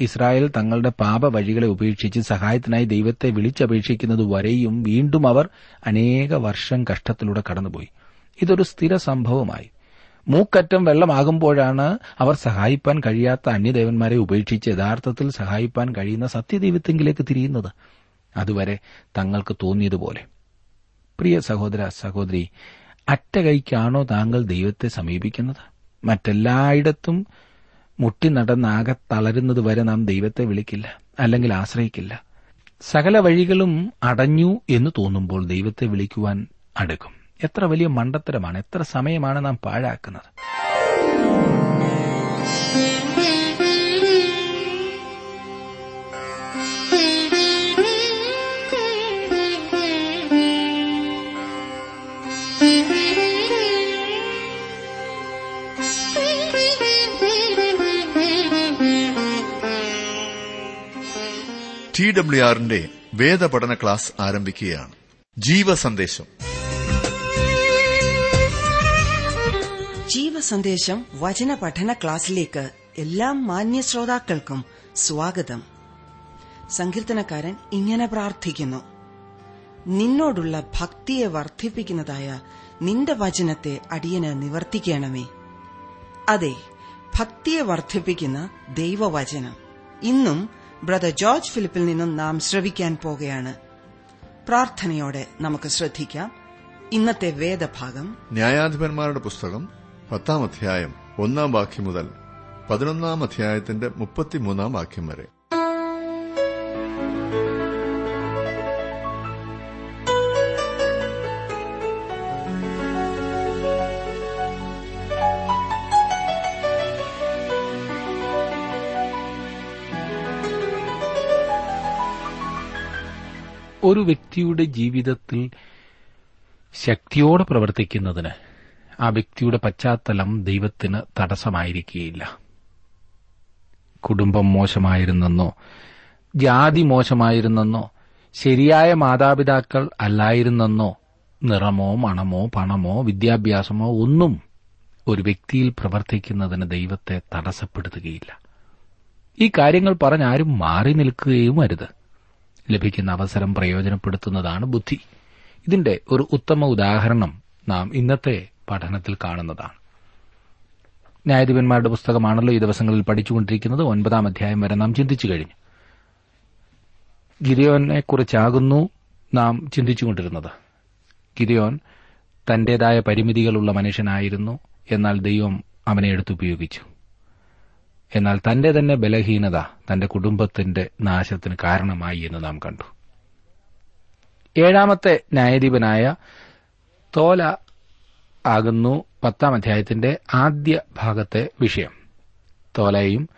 Israel തങ്ങളുടെ പാപവഴികളെ ഉപേക്ഷിച്ച് സഹായത്തിനായി ദൈവത്തെ വിളിച്ചപേക്ഷിക്കുന്നത് വരെയും വീണ്ടും അവർ അനേക വർഷം കഷ്ടത്തിലൂടെ കടന്നുപോയി. ഇതൊരു സ്ഥിര സംഭവമായി. മൂക്കറ്റം വെള്ളമാകുമ്പോഴാണ് അവർ സഹായിപ്പാൻ കഴിയാത്ത അന്യദേവന്മാരെ ഉപേക്ഷിച്ച് യഥാർത്ഥത്തിൽ സഹായിപ്പാൻ കഴിയുന്ന സത്യദൈവത്തെങ്കിലേക്ക് തിരിയുന്നത്. അതുവരെ തങ്ങൾക്ക് തോന്നിയതുപോലെ. പ്രിയ സഹോദര സഹോദരി അറ്റകൈക്കാണോ താങ്കൾ ദൈവത്തെ സമീപിക്കുന്നത്? മറ്റെല്ലായിടത്തും മുട്ടി നടന്നാകെ തളരുന്നത് വരെ നാം ദൈവത്തെ വിളിക്കില്ല അല്ലെങ്കിൽ ആശ്രയിക്കില്ല. സകല വഴികളും അടഞ്ഞു എന്ന് തോന്നുമ്പോൾ ദൈവത്തെ വിളിക്കുവാൻ അടുക്കും. എത്ര വലിയ മണ്ടത്തരമാണ് എത്ര സമയമാണ് നാം പാഴാക്കുന്നത്. ടി ഡബ്ല്യു ആറിന്റെ വേദപഠന ക്ലാസ് ആരംഭിക്കുകയാണ്. ജീവസന്ദേശം. ജീവസന്ദേശം വചന പഠന ക്ലാസ്സിലേക്ക് എല്ലാ മാന്യ ശ്രോതാക്കൾക്കും സ്വാഗതം. സങ്കീർത്തനക്കാരൻ ഇങ്ങനെ പ്രാർത്ഥിക്കുന്നു. നിന്നോടുള്ള ഭക്തിയെ വർദ്ധിപ്പിക്കുന്നതായ നിന്റെ വചനത്തെ അടിയന് നിവർത്തിക്കണമേ. അതെ ഭക്തിയെ വർദ്ധിപ്പിക്കുന്ന ദൈവവചനം. ഇന്നും ബ്രദർ ജോർജ് ഫിലിപ്പിൽ നിന്നും നാം ശ്രവിക്കാൻ പോകുകയാണ് പ്രാർത്ഥനയോടെ നമുക്ക് ശ്രദ്ധിക്കാം. ഇന്നത്തെ വേദഭാഗം ന്യായാധിപന്മാരുടെ പുസ്തകം പത്താം അധ്യായം ഒന്നാം വാക്യം മുതൽ പതിനൊന്നാം അധ്യായത്തിന്റെ മുപ്പത്തിമൂന്നാം വാക്യം വരെ. ഒരു വ്യക്തിയുടെ ജീവിതത്തിൽ ശക്തിയോടെ പ്രവർത്തിക്കുന്നതിന് ആ വ്യക്തിയുടെ പശ്ചാത്തലം ദൈവത്തിന് തടസ്സമായിരിക്കുകയില്ല. കുടുംബം മോശമായിരുന്നെന്നോ ജാതി മോശമായിരുന്നെന്നോ ശരിയായ മാതാപിതാക്കൾ അല്ലായിരുന്നെന്നോ നിറമോ മണമോ പണമോ വിദ്യാഭ്യാസമോ ഒന്നും ഒരു വ്യക്തിയിൽ പ്രവർത്തിക്കുന്നതിന് ദൈവത്തെ തടസ്സപ്പെടുത്തുകയില്ല. ഈ കാര്യങ്ങൾ പറഞ്ഞാരും മാറി നിൽക്കുകയും അരുത്. ലഭിക്കുന്ന അവസരം പ്രയോജനപ്പെടുത്തുന്നതാണ് ബുദ്ധി. ഇതിന്റെ ഒരു ഉത്തമ ഉദാഹരണം നാം ഇന്നത്തെ പഠനത്തിൽ കാണുന്നതാണ്. ന്യായാധിപന്മാരുടെ പുസ്തകമാണല്ലോ ഈ ദിവസങ്ങളിൽ പഠിച്ചുകൊണ്ടിരിക്കുന്നത്. ഒൻപതാം അധ്യായം വരെ നാം ചിന്തിച്ചു കഴിഞ്ഞു. ഗിരിയോനെക്കുറിച്ചാകുന്നു നാം ചിന്തിച്ചുകൊണ്ടിരുന്നത്. ഗിരിയോൻ തന്റേതായ പരിമിതികളുള്ള മനുഷ്യനായിരുന്നു. എന്നാൽ ദൈവം അവനെ എടുത്തുപയോഗിച്ചു. എന്നാൽ തന്റെ തന്നെ ബലഹീനത തന്റെ കുടുംബത്തിന്റെ നാശത്തിന് കാരണമായി എന്ന് നാം കണ്ടു. ഏഴാമത്തെ ന്യായാധിപനായ തോല ആകുന്നു പത്താം അധ്യായത്തിന്റെ ആദ്യ ഭാഗത്തെ വിഷയം. തോലയും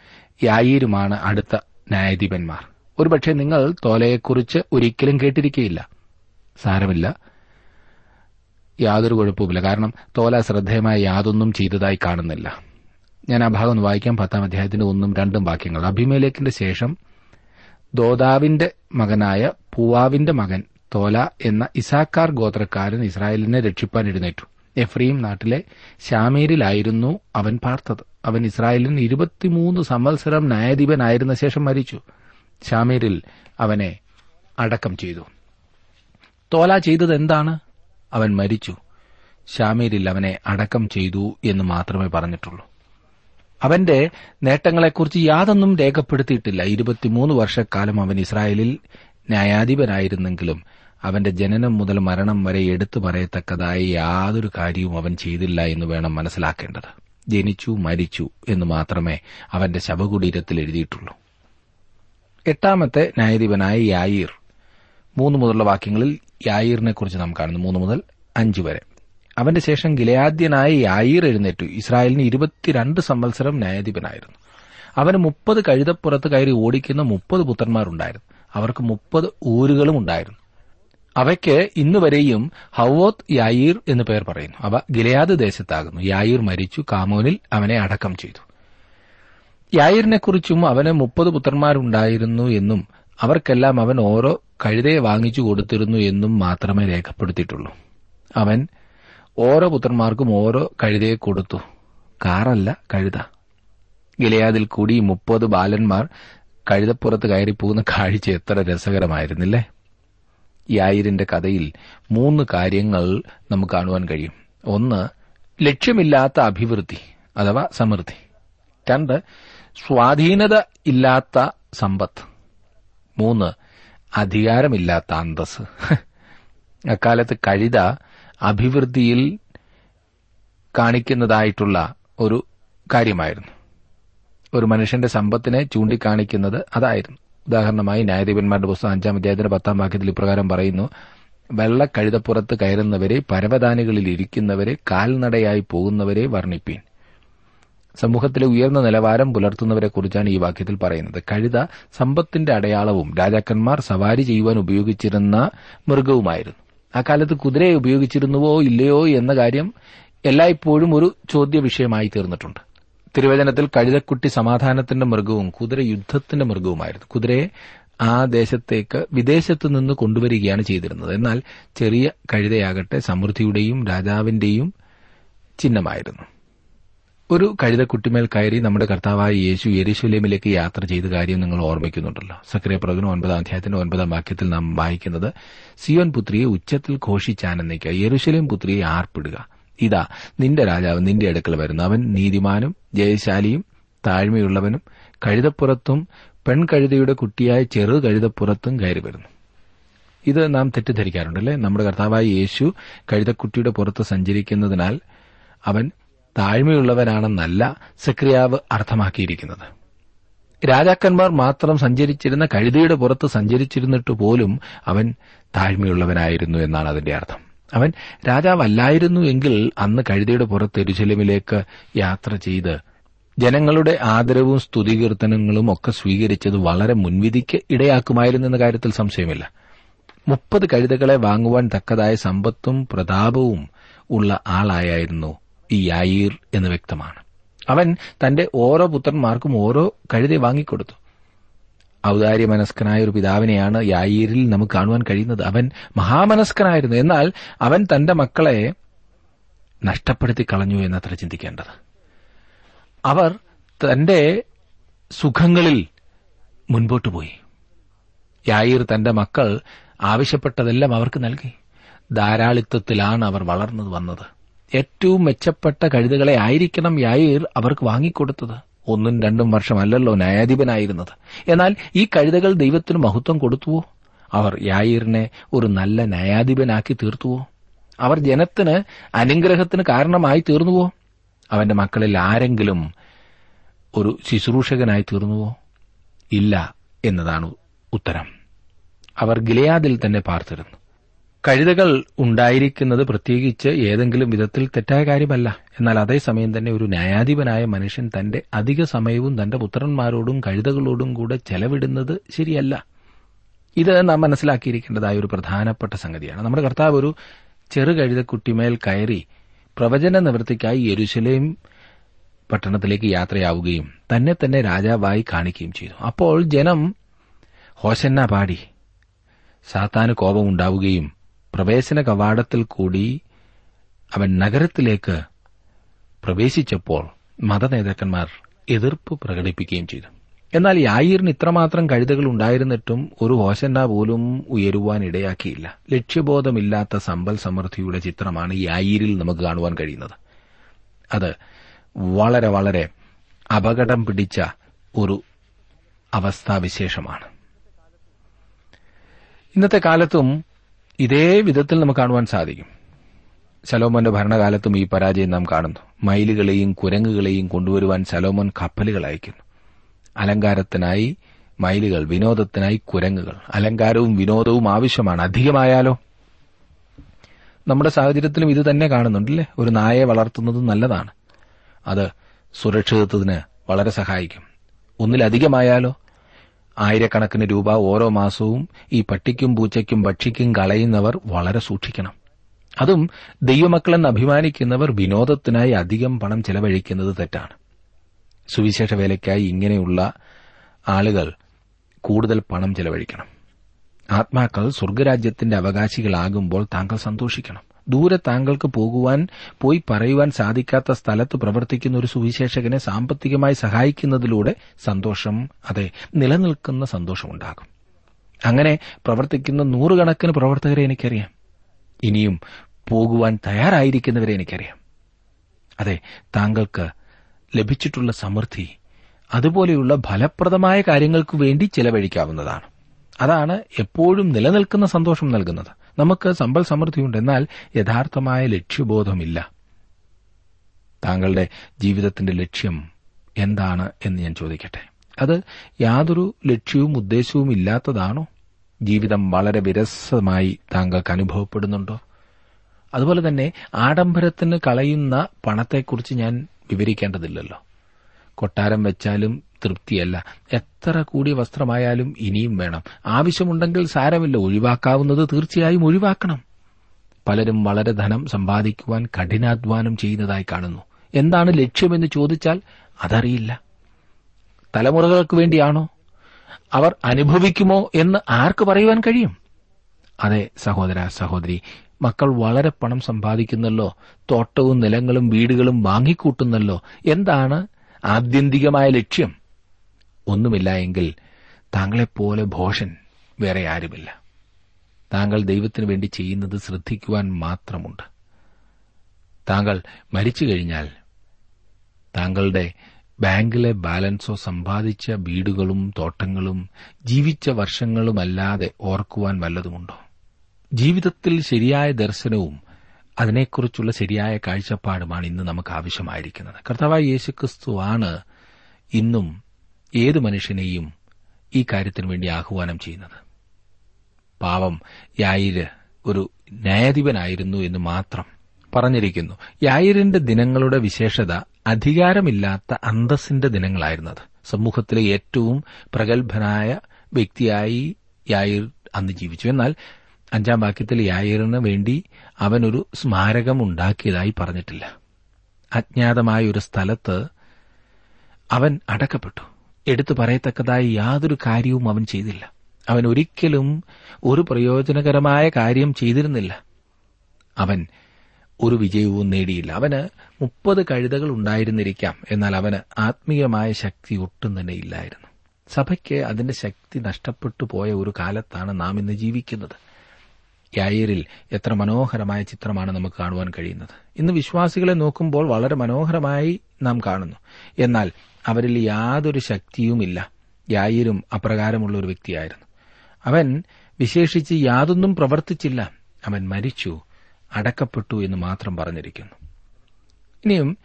യായീരുമാണ് അടുത്ത ന്യായാധിപന്മാർ. ഒരുപക്ഷെ നിങ്ങൾ തോലയെക്കുറിച്ച് ഒരിക്കലും കേട്ടിരിക്കുകയില്ല സാരമില്ല. യാതൊരു കുഴപ്പവുമില്ല. കാരണം തോല ശ്രദ്ധേയമായ യാതൊന്നും ചെയ്തതായി കാണുന്നില്ല. ഞാൻ ആ ഭാഗം ഒന്ന് വായിക്കാം. പത്താം അധ്യായത്തിന്റെ ഒന്നും രണ്ടും വാക്യങ്ങൾ. അഭിമേലേക്കിന്റെ ശേഷം ദോദാവിന്റെ മകനായ പൂവാവിന്റെ മകൻ തോല എന്ന ഇസാക്കാർ ഗോത്രക്കാരൻ ഇസ്രായേലിനെ രക്ഷിപ്പാൻ എഴുന്നേറ്റു. എഫ്രീം നാട്ടിലെ ഷാമീരിലായിരുന്നു അവൻ പാർത്തത്. അവൻ ഇസ്രായേലിന് ഇരുപത്തിമൂന്ന് സംവത്സരം ന്യായാധിപനായിരുന്ന ശേഷം മരിച്ചു. ഷാമീരിൽ അവനെ അടക്കം ചെയ്തു. തോല ചെയ്തത് എന്താണ്? അവൻ മരിച്ചു. ഷാമീരിൽ അവനെ അടക്കം ചെയ്തു എന്ന് മാത്രമേ പറഞ്ഞിട്ടുള്ളൂ. അവന്റെ നേട്ടങ്ങളെക്കുറിച്ച് യാതൊന്നും രേഖപ്പെടുത്തിയിട്ടില്ല. ഇരുപത്തിമൂന്ന് വർഷക്കാലം അവൻ ഇസ്രായേലിൽ ന്യായാധിപനായിരുന്നെങ്കിലും അവന്റെ ജനനം മുതൽ മരണം വരെ എടുത്തു പറയത്തക്കതായ യാതൊരു കാര്യവും അവൻ ചെയ്തില്ല എന്ന് വേണം മനസ്സിലാക്കേണ്ടത്. ജനിച്ചു മരിച്ചു എന്ന് മാത്രമേ അവന്റെ ശവകുടീരത്തിൽ എഴുതിയിട്ടുള്ളൂ. എട്ടാമത്തെ ന്യായാധിപനായ യായീർ. മൂന്ന് മുതലുള്ള വാക്യങ്ങളിൽ യായീറിനെ കുറിച്ച് നാം കാണുന്നു. മൂന്ന് മുതൽ അഞ്ച് വരെ. അവന്റെ ശേഷം ഗിലയാദ്യനായ യായീർ എഴുന്നേറ്റു. ഇസ്രായേലിന് ഇരുപത്തിരണ്ട് സംവത്സരം ന്യായാധിപനായിരുന്നു. അവന് മുപ്പത് കഴുതപ്പുറത്ത് കയറി ഓടിക്കുന്ന മുപ്പത് പുത്രന്മാരുണ്ടായിരുന്നു. അവർക്ക് മുപ്പത് ഊരുകളും ഉണ്ടായിരുന്നു. അവയ്ക്ക് ഇന്നുവരെയും ഹവോത്ത് യായീർ എന്ന് പേർ പറയുന്നു. അവ ഗിലയാദ് ദേശത്താകുന്നു. യായീർ മരിച്ചു. കാമോനിൽ അവനെ അടക്കം ചെയ്തു. യായീറിനെക്കുറിച്ചും അവന് മുപ്പത് പുത്രന്മാരുണ്ടായിരുന്നു എന്നും അവർക്കെല്ലാം അവൻ ഓരോ കഴുതയെ വാങ്ങിച്ചു കൊടുത്തിരുന്നു എന്നും മാത്രമേ രേഖപ്പെടുത്തിയിട്ടുള്ളൂ. അവൻ ഓരോ പുത്രന്മാർക്കും ഓരോ കഴുതയെ കൊടുത്തു. കാറല്ല കഴുത. ഗിലയാദിൽ കൂടി മുപ്പത് ബാലന്മാർ കഴുതപ്പുറത്ത് കയറിപ്പോകുന്ന കാഴ്ച എത്ര രസകരമായിരുന്നില്ലേ? ഈ യായിരിന്റെ കഥയിൽ മൂന്ന് കാര്യങ്ങൾ നമുക്ക് കാണുവാൻ കഴിയും. ഒന്ന് ലക്ഷ്യമില്ലാത്ത അഭിവൃദ്ധി അഥവാ സമൃദ്ധി. രണ്ട് സ്വാധീനത ഇല്ലാത്ത സമ്പത്ത്. മൂന്ന് അധികാരമില്ലാത്ത അന്തസ് അക്കാലത്ത് കഴുത അഭിവൃദ്ധിയിൽ കാണിക്കുന്നതായിട്ടുള്ള ഒരു കാര്യമായിരുന്നു. ഒരു മനുഷ്യന്റെ സമ്പത്തിനെ ചൂണ്ടിക്കാണിക്കുന്നത് അതായിരുന്നു. ഉദാഹരണമായി ന്യായാധിപന്മാരുടെ പുസ്തകം അഞ്ചാം അധ്യായത്തിന്റെ പത്താം വാക്യത്തിൽ ഇപ്രകാരം പറയുന്നു വെള്ളക്കഴുതപ്പുറത്ത് കയറുന്നവരെ പരവതാനികളിൽ ഇരിക്കുന്നവരെ കാൽനടയായി പോകുന്നവരെ വർണിപ്പീൻ. സമൂഹത്തിലെ ഉയർന്ന നിലവാരം പുലർത്തുന്നവരെ കുറിച്ചാണ് ഈ വാക്യത്തിൽ പറയുന്നത്. കഴുത സമ്പത്തിന്റെ അടയാളവും രാജാക്കന്മാർ സവാരി ചെയ്യുവാൻ ഉപയോഗിച്ചിരുന്ന മൃഗവുമായിരുന്നു. അക്കാലത്ത് കുതിരയെ ഉപയോഗിച്ചിരുന്നുവോ ഇല്ലയോ എന്ന കാര്യം എല്ലായ്പ്പോഴും ഒരു ചോദ്യ വിഷയമായി തീർന്നിട്ടുണ്ട്. തിരുവചനത്തിൽ കഴുതക്കുട്ടി സമാധാനത്തിന്റെ മൃഗവും കുതിര യുദ്ധത്തിന്റെ മൃഗവുമായിരുന്നു. കുതിരയെ ആ ദേശത്തേക്ക് വിദേശത്തു നിന്ന് കൊണ്ടുവരികയാണ് ചെയ്തിരുന്നത്. എന്നാൽ ചെറിയ കഴുതയാകട്ടെ സമൃദ്ധിയുടെയും രാജാവിന്റെയും ചിഹ്നമായിരുന്നു. ഒരു കഴുതക്കുട്ടിമേൽ കയറി നമ്മുടെ കർത്താവായ യേശു യെരുശലേമിലേക്ക് യാത്ര ചെയ്ത കാര്യം നിങ്ങൾ ഓർമ്മിക്കുന്നുണ്ടല്ലോ. സക്രിയ പ്രകടനം ഒൻപതാം അധ്യായത്തിന്റെ ഒൻപതാം വാക്യത്തിൽ നാം വായിക്കുന്നത് സിയോൻ പുത്രിയെ ഉച്ചത്തിൽ ഘോഷിച്ചാനന്ദിക്കുക യെരുശലേം പുത്രിയെ ആർപ്പിടുക. ഇതാ നിന്റെ രാജാവ് നിന്റെ അടുക്കൽ വരുന്നു. അവൻ നീതിമാനും ജയശാലിയും താഴ്മയുള്ളവനും കഴുതപ്പുറത്തും പെൺകഴുതയുടെ കുട്ടിയായ ചെറു കഴുതപ്പുറത്തും കയറി വരുന്നു. ഇത് നാം തെറ്റിദ്ധരിക്കാറുണ്ടല്ലേ? നമ്മുടെ കർത്താവായ യേശു കഴുതക്കുട്ടിയുടെ പുറത്ത് സഞ്ചരിക്കുന്നതിനാൽ അവൻ താഴ്മയുള്ളവനാണെന്നല്ല സക്രിയാവ് അർത്ഥമാക്കിയിരിക്കുന്നത്. രാജാക്കന്മാർ മാത്രം സഞ്ചരിച്ചിരുന്ന കഴുതയുടെ പുറത്ത് സഞ്ചരിച്ചിരുന്നിട്ട് പോലും അവൻ താഴ്മയുള്ളവനായിരുന്നു എന്നാണ് അതിന്റെ അർത്ഥം. അവൻ രാജാവല്ലായിരുന്നു എങ്കിൽ അന്ന് കഴുതയുടെ പുറത്ത് എരുശലമിലേക്ക് യാത്ര ചെയ്ത് ജനങ്ങളുടെ ആദരവും സ്തുതികീർത്തനങ്ങളും ഒക്കെ സ്വീകരിച്ചത് വളരെ മുൻവിധിക്ക് ഇടയാക്കുമായിരുന്നെന്ന കാര്യത്തിൽ സംശയമില്ല. മുപ്പത് കഴുതകളെ വാങ്ങുവാൻ തക്കതായ സമ്പത്തും പ്രതാപവും ഉള്ള ആളായിരുന്നു ഈ യായീർ എന്ന് വ്യക്തമാണ്. അവൻ തന്റെ ഓരോ പുത്രന്മാർക്കും ഓരോ കഴുത വാങ്ങിക്കൊടുത്തു. ഔദാര്യ മനസ്കനായ ഒരു പിതാവിനെയാണ് യായീരിൽ നമുക്ക് കാണുവാൻ കഴിയുന്നത്. അവൻ മഹാമനസ്കനായിരുന്നു. എന്നാൽ അവൻ തന്റെ മക്കളെ നഷ്ടപ്പെടുത്തി കളഞ്ഞു എന്നത്ര ചിന്തിക്കേണ്ടത്? അവർ തന്റെ സുഖങ്ങളിൽ മുൻപോട്ടു പോയി. യായീർ തന്റെ മക്കൾ ആവശ്യപ്പെട്ടതെല്ലാം അവർക്ക് നൽകി. ധാരാളിത്വത്തിലാണ് അവർ വളർന്നു വന്നത്. ഏറ്റവും മെച്ചപ്പെട്ട കഴുതകളെ ആയിരിക്കണം യായീർ അവർക്ക് വാങ്ങിക്കൊടുത്തത്. ഒന്നും രണ്ടും വർഷമല്ലല്ലോ ന്യായാധിപനായിരുന്നത്. എന്നാൽ ഈ കഴുതകൾ ദൈവത്തിന് മഹത്വം കൊടുത്തുവോ? അവർ യായീറിനെ ഒരു നല്ല ന്യായാധിപനാക്കി തീർത്തുവോ? അവർ ജനത്തിന് അനുഗ്രഹത്തിന് കാരണമായി തീർന്നുവോ? അവന്റെ മക്കളിൽ ആരെങ്കിലും ഒരു ശുശ്രൂഷകനായി തീർന്നുവോ? ഇല്ല എന്നതാണ് ഉത്തരം. അവർ ഗിലയാദിൽ തന്നെ പാർത്തിരുന്നു. കഴുതകൾ ഉണ്ടായിരിക്കുന്നത് പ്രത്യേകിച്ച് ഏതെങ്കിലും വിധത്തിൽ തെറ്റായ കാര്യമല്ല. എന്നാൽ അതേസമയം തന്നെ ഒരു ന്യായാധിപനായ മനുഷ്യൻ തന്റെ അധിക സമയവും തന്റെ പുത്രന്മാരോടും കഴുതകളോടും കൂടെ ചെലവിടുന്നത് ശരിയല്ല. ഇത് നാം മനസ്സിലാക്കിയിരിക്കേണ്ടതായ ഒരു പ്രധാനപ്പെട്ട സംഗതിയാണ്. നമ്മുടെ കർത്താവ് ഒരു ചെറു കഴുതക്കുട്ടിമേൽ കയറി പ്രവചന നിവൃത്തിക്കായി യെരുശലേം പട്ടണത്തിലേക്ക് യാത്രയാവുകയും തന്നെ തന്നെ രാജാവായി കാണിക്കുകയും ചെയ്തു. അപ്പോൾ ജനം ഹോശന്ന പാടി. സാത്താന് കോപമുണ്ടാവുകയും പ്രവേശന കവാടത്തിൽ കൂടി അവൻ നഗരത്തിലേക്ക് പ്രവേശിച്ചപ്പോൾ മതനേതാക്കന്മാർ എതിർപ്പ് പ്രകടിപ്പിക്കുകയും ചെയ്തു. എന്നാൽ യായീറിന് ഇത്രമാത്രം കഴുതകൾ ഉണ്ടായിരുന്നിട്ടും ഒരു ഹോശന്ന പോലും ഉയരുവാൻ ഇടയാക്കിയില്ല. ലക്ഷ്യബോധമില്ലാത്ത സമ്പൽ സമൃദ്ധിയുടെ ചിത്രമാണ് യായീരിൽ നമുക്ക് കാണുവാൻ കഴിയുന്നത്. അത് വളരെ വളരെ അപകടം പിടിച്ച ഒരു അവസ്ഥാവിശേഷമാണ്. ഇന്നത്തെ കാലത്തും ഇതേ വിധത്തിൽ നമുക്ക് കാണുവാൻ സാധിക്കും. സലോമോന്റെ ഭരണകാലത്തും ഈ പരാജയം നാം കാണുന്നു. മയിലുകളെയും കുരങ്ങുകളെയും കൊണ്ടുവരുവാൻ സലോമോൻ കപ്പലുകൾ അയക്കുന്നു. അലങ്കാരത്തിനായി മയിലുകൾ വിനോദത്തിനായി കുരങ്ങുകൾ. അലങ്കാരവും വിനോദവും ആവശ്യമാണ്. അധികമായാലോ? നമ്മുടെ സാഹചര്യത്തിലും ഇത് തന്നെ കാണുന്നുണ്ടല്ലേ? ഒരു നായയെ വളർത്തുന്നത് നല്ലതാണ്. അത് സുരക്ഷിതത്വത്തിന് വളരെ സഹായിക്കും. ഒന്നിലധികമായാലോ? ആയിരക്കണക്കിന് രൂപ ഓരോ മാസവും ഈ പട്ടിക്കും പൂച്ചയ്ക്കും ഭക്ഷിക്കും കളയുന്നവർ വളരെ സൂക്ഷിക്കണം. അതും ദൈവമക്കളെന്ന് അഭിമാനിക്കുന്നവർ വിനോദത്തിനായി അധികം പണം ചെലവഴിക്കുന്നത് തെറ്റാണ്. സുവിശേഷ വേലയ്ക്കായി ഇങ്ങനെയുള്ള ആളുകൾ കൂടുതൽ പണം ചെലവഴിക്കണം. ആത്മാക്കൾ സ്വർഗരാജ്യത്തിന്റെ അവകാശികളാകുമ്പോൾ താങ്കൾ സന്തോഷിക്കണം. ദൂരെ താങ്കൾക്ക് പോകുവാൻ പോയി പറയുവാൻ സാധിക്കാത്ത സ്ഥലത്ത് പ്രവർത്തിക്കുന്ന ഒരു സുവിശേഷകനെ സാമ്പത്തികമായി സഹായിക്കുന്നതിലൂടെ സന്തോഷം അതെ നിലനിൽക്കുന്ന സന്തോഷമുണ്ടാകും. അങ്ങനെ പ്രവർത്തിക്കുന്ന നൂറുകണക്കിന് പ്രവർത്തകരെ എനിക്കറിയാം. ഇനിയും പോകുവാൻ തയ്യാറായിരിക്കുന്നവരെ എനിക്കറിയാം. അതെ താങ്കൾക്ക് ലഭിച്ചിട്ടുള്ള സമൃദ്ധി അതുപോലെയുള്ള ഫലപ്രദമായ കാര്യങ്ങൾക്ക് വേണ്ടി ചെലവഴിക്കാവുന്നതാണ്. അതാണ് എപ്പോഴും നിലനിൽക്കുന്ന സന്തോഷം നൽകുന്നത്. നമുക്ക് സമ്പൽ സമൃദ്ധിയുണ്ട് എന്നാൽ യഥാർത്ഥമായ ലക്ഷ്യബോധമില്ല. താങ്കളുടെ ജീവിതത്തിന്റെ ലക്ഷ്യം എന്താണ് എന്ന് ഞാൻ ചോദിക്കട്ടെ. അത് യാതൊരു ലക്ഷ്യവും ഉദ്ദേശവും ഇല്ലാത്തതാണോ? ജീവിതം വളരെ വിരസമായി താങ്കൾക്ക് അനുഭവപ്പെടുന്നുണ്ടോ? അതുപോലെ തന്നെ ആഡംബരത്തിന് കളയുന്ന പണത്തെക്കുറിച്ച് ഞാൻ വിവരിക്കേണ്ടതില്ലല്ലോ. കൊട്ടാരം വെച്ചാലും തൃപ്തിയല്ല. എത്ര കൂടിയ വസ്ത്രമായാലും ഇനിയും വേണം. ആവശ്യമുണ്ടെങ്കിൽ സാരമില്ല ഒഴിവാക്കാവുന്നത് തീർച്ചയായും ഒഴിവാക്കണം. പലരും വളരെ ധനം സമ്പാദിക്കുവാൻ കഠിനാധ്വാനം ചെയ്യുന്നതായി കാണുന്നു. എന്താണ് ലക്ഷ്യമെന്ന് ചോദിച്ചാൽ അതറിയില്ല. തലമുറകൾക്ക് വേണ്ടിയാണോ? അവർ അനുഭവിക്കുമോ എന്ന് ആർക്ക് പറയുവാൻ കഴിയും? അതെ സഹോദര സഹോദരി മക്കൾ വളരെ പണം സമ്പാദിക്കുന്നല്ലോ തോട്ടവും നിലങ്ങളും വീടുകളും വാങ്ങിക്കൂട്ടുന്നല്ലോ. എന്താണ് ആത്യന്തികമായ ലക്ഷ്യം. ഒന്നുമില്ല എങ്കിൽ താങ്കളെപ്പോലെ ഭോഷൻ വേറെ ആരുമില്ല. താങ്കൾ ദൈവത്തിനു വേണ്ടി ചെയ്യുന്നത് ശ്രദ്ധിക്കുവാൻ മാത്രമുണ്ട്. താങ്കൾ മരിച്ചു കഴിഞ്ഞാൽ താങ്കളുടെ ബാങ്കിലെ ബാലൻസോ സമ്പാദിച്ച വീടുകളും തോട്ടങ്ങളും ജീവിച്ച വർഷങ്ങളുമല്ലാതെ ഓർക്കുവാൻ വല്ലതുമുണ്ടോ? ജീവിതത്തിൽ ശരിയായ ദർശനവും അതിനെക്കുറിച്ചുള്ള ശരിയായ കാഴ്ചപ്പാടുമാണ് ഇന്ന് നമുക്ക് ആവശ്യമായിരിക്കുന്നത് കർത്താവായ യേശുക്രിസ്തുവാണ് ഇന്നും ഏതു മനുഷ്യനെയും ഈ കാര്യത്തിനു വേണ്ടി ആഹ്വാനം ചെയ്യുന്നത്. പാവം യായിര് ഒരു ന്യായാധിപനായിരുന്നു എന്ന് മാത്രം പറഞ്ഞിരിക്കുന്നു. യായിരിന്റെ ദിനങ്ങളുടെ വിശേഷത അധികാരമില്ലാത്ത അന്തസ്സിന്റെ ദിനങ്ങളായിരുന്നത്. സമൂഹത്തിലെ ഏറ്റവും പ്രഗത്ഭനായ വ്യക്തിയായി യായിർ അന്ന് ജീവിച്ചു. എന്നാൽ അഞ്ചാം വാക്യത്തിൽ യായിറിന് വേണ്ടി അവനൊരു സ്മാരകം ഉണ്ടാക്കിയതായി പറഞ്ഞിട്ടില്ല. അജ്ഞാതമായ ഒരു സ്ഥലത്ത് അവൻ അടക്കപ്പെട്ടു. എടുത്തു പറയത്തക്കതായി യാതൊരു കാര്യവും അവൻ ചെയ്തില്ല. അവൻ ഒരിക്കലും ഒരു പ്രയോജനകരമായ കാര്യം ചെയ്തിരുന്നില്ല. അവൻ ഒരു വിജയവും നേടിയില്ല. അവന് മുപ്പത് കഴുതകൾ ഉണ്ടായിരുന്നിരിക്കാം. എന്നാൽ അവന് ആത്മീയമായ ശക്തി ഒട്ടും തന്നെ ഇല്ലായിരുന്നു. സഭയ്ക്ക് അതിന്റെ ശക്തി നഷ്ടപ്പെട്ടു പോയ ഒരു കാലത്താണ് നാം ഇന്ന് ജീവിക്കുന്നത്. യായിരിൽ എത്ര മനോഹരമായ ചിത്രമാണ് നമുക്ക് കാണുവാൻ കഴിയുന്നത്. ഇന്ന് വിശ്വാസികളെ നോക്കുമ്പോൾ വളരെ മനോഹരമായി നാം കാണുന്നു. എന്നാൽ അവരിൽ യാതൊരു ശക്തിയുമില്ല. യായിരും അപ്രകാരമുള്ള ഒരു വ്യക്തിയായിരുന്നു. അവൻ വിശേഷിച്ച് യാതൊന്നും പ്രവർത്തിച്ചില്ല. അവൻ മരിച്ചു അടക്കപ്പെട്ടു എന്ന് മാത്രം പറഞ്ഞിരിക്കുന്നു. ഇനിയും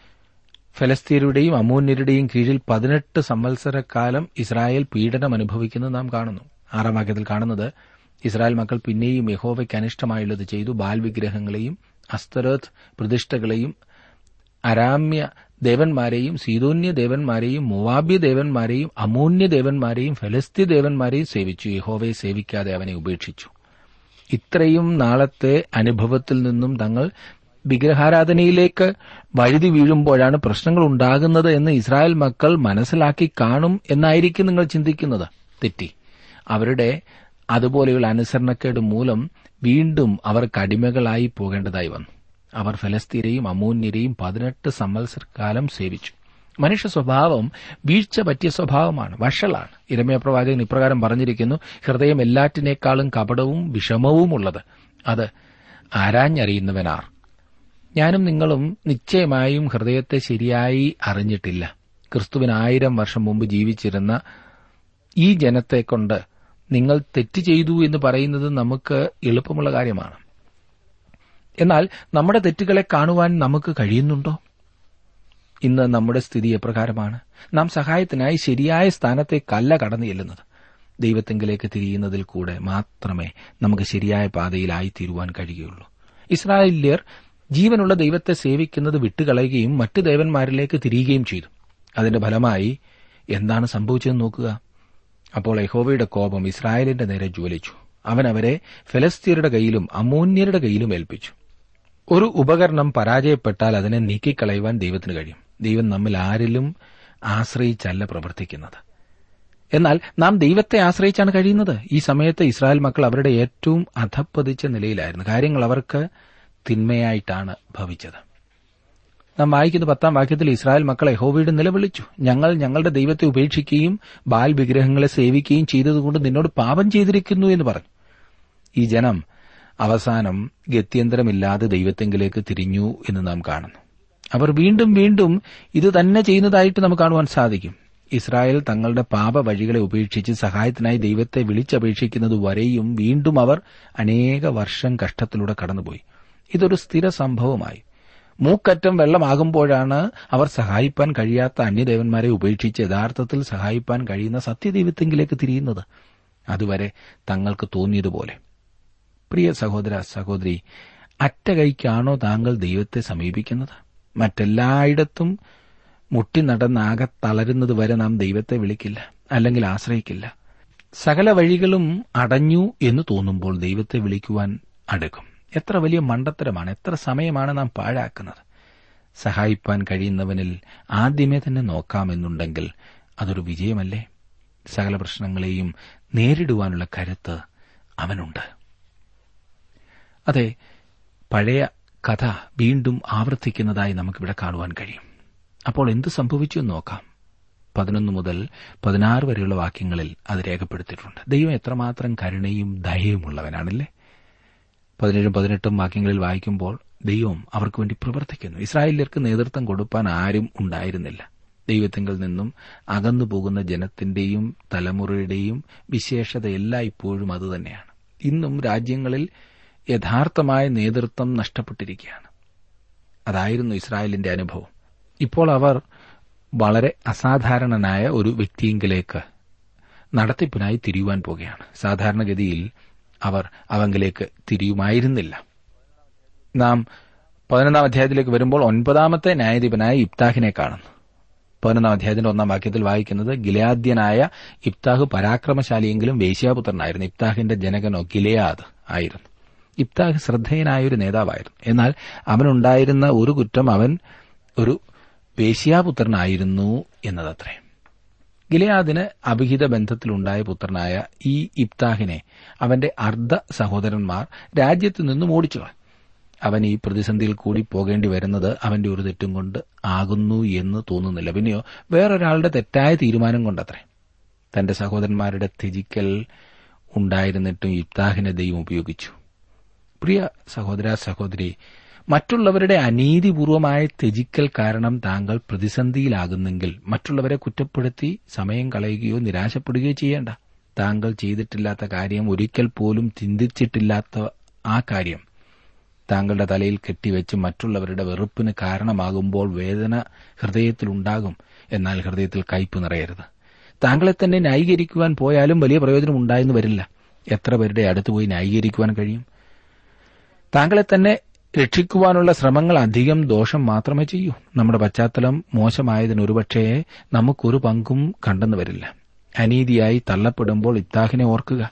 ഫലസ്തീനരുടെയും അമൂന്യരുടെയും കീഴിൽ പതിനെട്ട് സംവത്സരക്കാലം ഇസ്രായേൽ പീഡനം അനുഭവിക്കുന്നത് നാം കാണുന്നു. ആറാം വാക്യത്തിൽ കാണുന്നത് ഇസ്രായേൽ മക്കൾ പിന്നെയും യഹോവയ്ക്ക് അനിഷ്ടമായുള്ളത് ചെയ്തു. ബാൽ വിഗ്രഹങ്ങളെയും അസ്തരോത്ത് പ്രതിഷ്ഠകളെയും അരാമ്യ ദേവന്മാരെയും സീതോന്യ ദേവന്മാരെയും മുവാബ്യ ദേവന്മാരെയും അമൂന്യ ദേവന്മാരെയും ഫലസ്തീ ദേവന്മാരെയും സേവിച്ചു. യഹോവയെ സേവിക്കാതെ അവനെ ഉപേക്ഷിച്ചു. ഇത്രയും നാളത്തെ അനുഭവത്തിൽ നിന്നും തങ്ങൾ വിഗ്രഹാരാധനയിലേക്ക് വഴുതി വീഴുമ്പോഴാണ് പ്രശ്നങ്ങൾ ഉണ്ടാകുന്നത് എന്ന് ഇസ്രായേൽ മക്കൾ മനസ്സിലാക്കി കാണും എന്നായിരിക്കും നിങ്ങൾ ചിന്തിക്കുന്നത്. തെറ്റി. അവരുടെ അതുപോലെയുള്ള അനുസരണക്കേട് മൂലം വീണ്ടും അവർ കടിമകളായി പോകേണ്ടതായി വന്നു. അവർ ഫലസ്തീനെയും അമൂന്യരെയും പതിനെട്ട് സമ്മത്സരകാലം സേവിച്ചു. മനുഷ്യ സ്വഭാവം വീഴ്ച പറ്റിയ സ്വഭാവമാണ് വഷളാണ്. ഇരമയ പ്രവാചകൻ ഇപ്രകാരം പറഞ്ഞിരിക്കുന്നു ഹൃദയം എല്ലാറ്റിനേക്കാളും കപടവും വിഷമവുമുള്ളത് അത് ആരാഞ്ഞറിയുന്നവനാർ. ഞാനും നിങ്ങളും നിശ്ചയമായും ഹൃദയത്തെ ശരിയായി അറിഞ്ഞിട്ടില്ല. ക്രിസ്തുവിന് ആയിരം വർഷം മുമ്പ് ജീവിച്ചിരുന്ന ഈ ജനത്തെക്കൊണ്ട് നിങ്ങൾ തെറ്റ് ചെയ്തു എന്ന് പറയുന്നത് നമുക്ക് എളുപ്പമുള്ള കാര്യമാണ്. എന്നാൽ നമ്മുടെ തെറ്റുകളെ കാണുവാൻ നമുക്ക് കഴിയുന്നുണ്ടോ? ഇന്ന് നമ്മുടെ സ്ഥിതി എപ്രകാരമാണ്? നാം സഹായത്തിനായി ശരിയായ സ്ഥാനത്തേക്കല്ല കടന്നു ചെല്ലുന്നത്. ദൈവത്തെങ്കിലേക്ക് തിരിയുന്നതിൽ കൂടെ മാത്രമേ നമുക്ക് ശരിയായ പാതയിലായി തീരുവാൻ കഴിയുകയുള്ളൂ. ഇസ്രായേലിയർ ജീവനുള്ള ദൈവത്തെ സേവിക്കുന്നത് വിട്ടുകളയുകയും മറ്റ് ദേവന്മാരിലേക്ക് തിരിയുകയും ചെയ്തു. അതിന്റെ ഫലമായി എന്താണ് സംഭവിച്ചതെന്ന് നോക്കുക. അപ്പോൾ യഹോവയുടെ കോപം ഇസ്രായേലിന്റെ നേരെ ജ്വലിച്ചു. അവൻ അവരെ ഫലസ്തീനരുടെ കയ്യിലും അമോന്യരുടെ കയ്യിലും ഏൽപ്പിച്ചു. ഒരു ഉപകരണം പരാജയപ്പെട്ടാൽ അതിനെ നീക്കിക്കളയുവാൻ ദൈവത്തിന് കഴിയും. ദൈവം നമ്മിൽ ആരിലും ആശ്രയിച്ചല്ല പ്രവർത്തിക്കുന്നത്. എന്നാൽ നാം ദൈവത്തെ ആശ്രയിച്ചാണ് കഴിയുന്നത്. ഈ സമയത്ത് ഇസ്രായേൽ മക്കൾ അവരുടെ ഏറ്റവും അധപ്പതിച്ച നിലയിലായിരുന്നു. കാര്യങ്ങൾ അവർക്ക് തിന്മയായിട്ടാണ് ഭവിച്ചത്. നാം വായിക്കുന്ന പത്താം വാക്യത്തിൽ ഇസ്രായേൽ മക്കളെ ഹോവയുടെ നിലവിളിച്ചു. ഞങ്ങൾ ഞങ്ങളുടെ ദൈവത്തെ ഉപേക്ഷിക്കുകയും ബാൽ വിഗ്രഹങ്ങളെ സേവിക്കുകയും ചെയ്തതുകൊണ്ട് നിന്നോട് പാപം ചെയ്തിരിക്കുന്നു എന്ന് പറഞ്ഞു. ഈ ജനം അവസാനം ഗത്യന്തരമില്ലാതെ ദൈവത്തെങ്കിലേക്ക് തിരിഞ്ഞു എന്ന് നാം കാണുന്നു. അവർ വീണ്ടും വീണ്ടും ഇത് തന്നെ ചെയ്യുന്നതായിട്ട് നമുക്ക് കാണുവാൻ സാധിക്കും. ഇസ്രായേൽ തങ്ങളുടെ പാപ വഴികളെ ഉപേക്ഷിച്ച് സഹായത്തിനായി ദൈവത്തെ വിളിച്ചപേക്ഷിക്കുന്നത് വരെയും വീണ്ടും അവർ അനേക വർഷം കഷ്ടത്തിലൂടെ കടന്നുപോയി. ഇതൊരു സ്ഥിര സംഭവമായി. മൂക്കറ്റം വെള്ളമാകുമ്പോഴാണ് അവർ സഹായിപ്പാൻ കഴിയാത്ത അന്യദേവന്മാരെ ഉപേക്ഷിച്ച് യഥാർത്ഥത്തിൽ സഹായിപ്പാൻ കഴിയുന്ന സത്യദൈവത്തെങ്കിലേക്ക് തിരിയുന്നത്. അതുവരെ തങ്ങൾക്ക് തോന്നിയതുപോലെ. പ്രിയ സഹോദര സഹോദരി അറ്റകൈക്കാണോ താങ്കൾ ദൈവത്തെ സമീപിക്കുന്നത്? മറ്റെല്ലായിടത്തും മുട്ടി നടന്നാകെ തളരുന്നത് വരെ നാം ദൈവത്തെ വിളിക്കില്ല അല്ലെങ്കിൽ ആശ്രയിക്കില്ല. സകല വഴികളും അടഞ്ഞു എന്ന് തോന്നുമ്പോൾ ദൈവത്തെ വിളിക്കുവാൻ അടുക്കും. എത്ര വലിയ മണ്ടത്തരമാണ് എത്ര സമയമാണ് നാം പാഴാക്കുന്നത്. സഹായിപ്പാൻ കഴിയുന്നവനിൽ ആദ്യമേ തന്നെ നോക്കാമെന്നുണ്ടെങ്കിൽ അതൊരു വിജയമല്ലേ? സകല പ്രശ്നങ്ങളെയും നേരിടുവാനുള്ള കരുത്ത് അവനുണ്ട്. അതെ പഴയ കഥ വീണ്ടും ആവർത്തിക്കുന്നതായി നമുക്കിവിടെ കാണുവാൻ കഴിയും. അപ്പോൾ എന്ത് സംഭവിച്ചു എന്ന് നോക്കാം. പതിനൊന്ന് മുതൽ പതിനാറ് വരെയുള്ള വാക്യങ്ങളിൽ അത് രേഖപ്പെടുത്തിയിട്ടുണ്ട്. ദൈവം എത്രമാത്രം കരുണയും ദയയുമുള്ളവനാണല്ലേ? പതിനേഴും പതിനെട്ടും വാക്യങ്ങളിൽ വായിക്കുമ്പോൾ ദൈവം അവർക്ക് വേണ്ടി പ്രവർത്തിക്കുന്നു. ഇസ്രായേലിയർക്ക് നേതൃത്വം കൊടുക്കാൻ ആരും ഉണ്ടായിരുന്നില്ല. ദൈവത്തിങ്കിൽ നിന്നും അകന്നു പോകുന്ന ജനത്തിന്റെയും തലമുറയുടെയും വിശേഷത എല്ലായ്പ്പോഴും അതുതന്നെയാണ് ഇന്നും രാജ്യങ്ങളിൽ യഥാർത്ഥമായ നേതൃത്വം നഷ്ടപ്പെട്ടിരിക്കുകയാണ്. അതായിരുന്നു ഇസ്രായേലിന്റെ അനുഭവം. ഇപ്പോൾ അവർ വളരെ അസാധാരണനായ ഒരു വ്യക്തിയെങ്കിലേക്ക് നടത്തിപ്പിനായി തിരിയുവാൻ പോകുകയാണ് സാധാരണഗതിയിൽ അവർ അവങ്കിലേക്ക് തിരിയുമായിരുന്നില്ല. നാം പതിനൊന്നാം അധ്യായത്തിലേക്ക് വരുമ്പോൾ ഒൻപതാമത്തെ ന്യായാധിപനായ ഇബ്താഹിനെ കാണുന്നു. പതിനൊന്നാം അധ്യായത്തിന്റെ ഒന്നാം വാക്യത്തിൽ വായിക്കുന്നത് ഗിലയാദ്യനായ ഇബ്താഹ് പരാക്രമശാലിയെങ്കിലും വേശ്യാപുത്രനായിരുന്നു. ഇബ്താഹിന്റെ ജനകനോ ഗിലയാദ് ആയിരുന്നു. ഇബ്താഹ് ശ്രദ്ധേയനായ ഒരു നേതാവായിരുന്നു. എന്നാൽ അവനുണ്ടായിരുന്ന ഒരു കുറ്റം അവൻ ഒരു വേശ്യാപുത്രനായിരുന്നു എന്നതത്രേ. ഗിലയാദിന് അഭിഹിത ബന്ധത്തിലുണ്ടായ പുത്രനായ ഈ ഇബ്താഹിനെ അവന്റെ അർദ്ധ സഹോദരന്മാർ രാജ്യത്തു നിന്നും ഓടിച്ചു അവൻ ഈ പ്രതിസന്ധിയിൽ കൂടി പോകേണ്ടി വരുന്നത് അവന്റെ ഒരു തെറ്റും കൊണ്ട് ആകുന്നു എന്ന് തോന്നുന്നില്ല. പിന്നെയോ വേറൊരാളുടെ തെറ്റായ തീരുമാനം കൊണ്ടത്രേ. തന്റെ സഹോദരന്മാരുടെ ത്യജിക്കൽ ഉണ്ടായിരുന്നിട്ടും ഇബ്താഹിനെ ദൈവം ഉപയോഗിച്ചു. പ്രിയ സഹോദര സഹോദരി മറ്റുള്ളവരുടെ അനീതിപൂർവമായ ത്യജിക്കൽ കാരണം താങ്കൾ പ്രതിസന്ധിയിലാകുന്നെങ്കിൽ മറ്റുള്ളവരെ കുറ്റപ്പെടുത്തി സമയം കളയുകയോ നിരാശപ്പെടുകയോ ചെയ്യേണ്ട. താങ്കൾ ചെയ്തിട്ടില്ലാത്ത കാര്യം ഒരിക്കൽ പോലും ചിന്തിച്ചിട്ടില്ലാത്ത ആ കാര്യം. താങ്കളുടെ തലയിൽ കെട്ടിവെച്ച് മറ്റുള്ളവരുടെ വെറുപ്പിന് കാരണമാകുമ്പോൾ വേദന ഹൃദയത്തിലുണ്ടാകും എന്നാൽ ഹൃദയത്തിൽ കയ്പ് നിറയരുത്. താങ്കളെ തന്നെ ന്യായീകരിക്കുവാൻ പോയാലും വലിയ പ്രയോജനം ഉണ്ടായെന്ന് വരില്ല. എത്ര പേരുടെ അടുത്ത് പോയി ന്യായീകരിക്കുവാൻ കഴിയും? താങ്കളെ തന്നെ രക്ഷിക്കുവാനുള്ള ശ്രമങ്ങൾ അധികം ദോഷം മാത്രമേ ചെയ്യൂ. നമ്മുടെ പശ്ചാത്തലം മോശമായതിന് ഒരുപക്ഷേ നമുക്കൊരു പങ്കും കണ്ടെന്നു വരില്ല. അനീതിയായി തള്ളപ്പെടുമ്പോൾ ഇത്താഹിനെ ഓർക്കുക.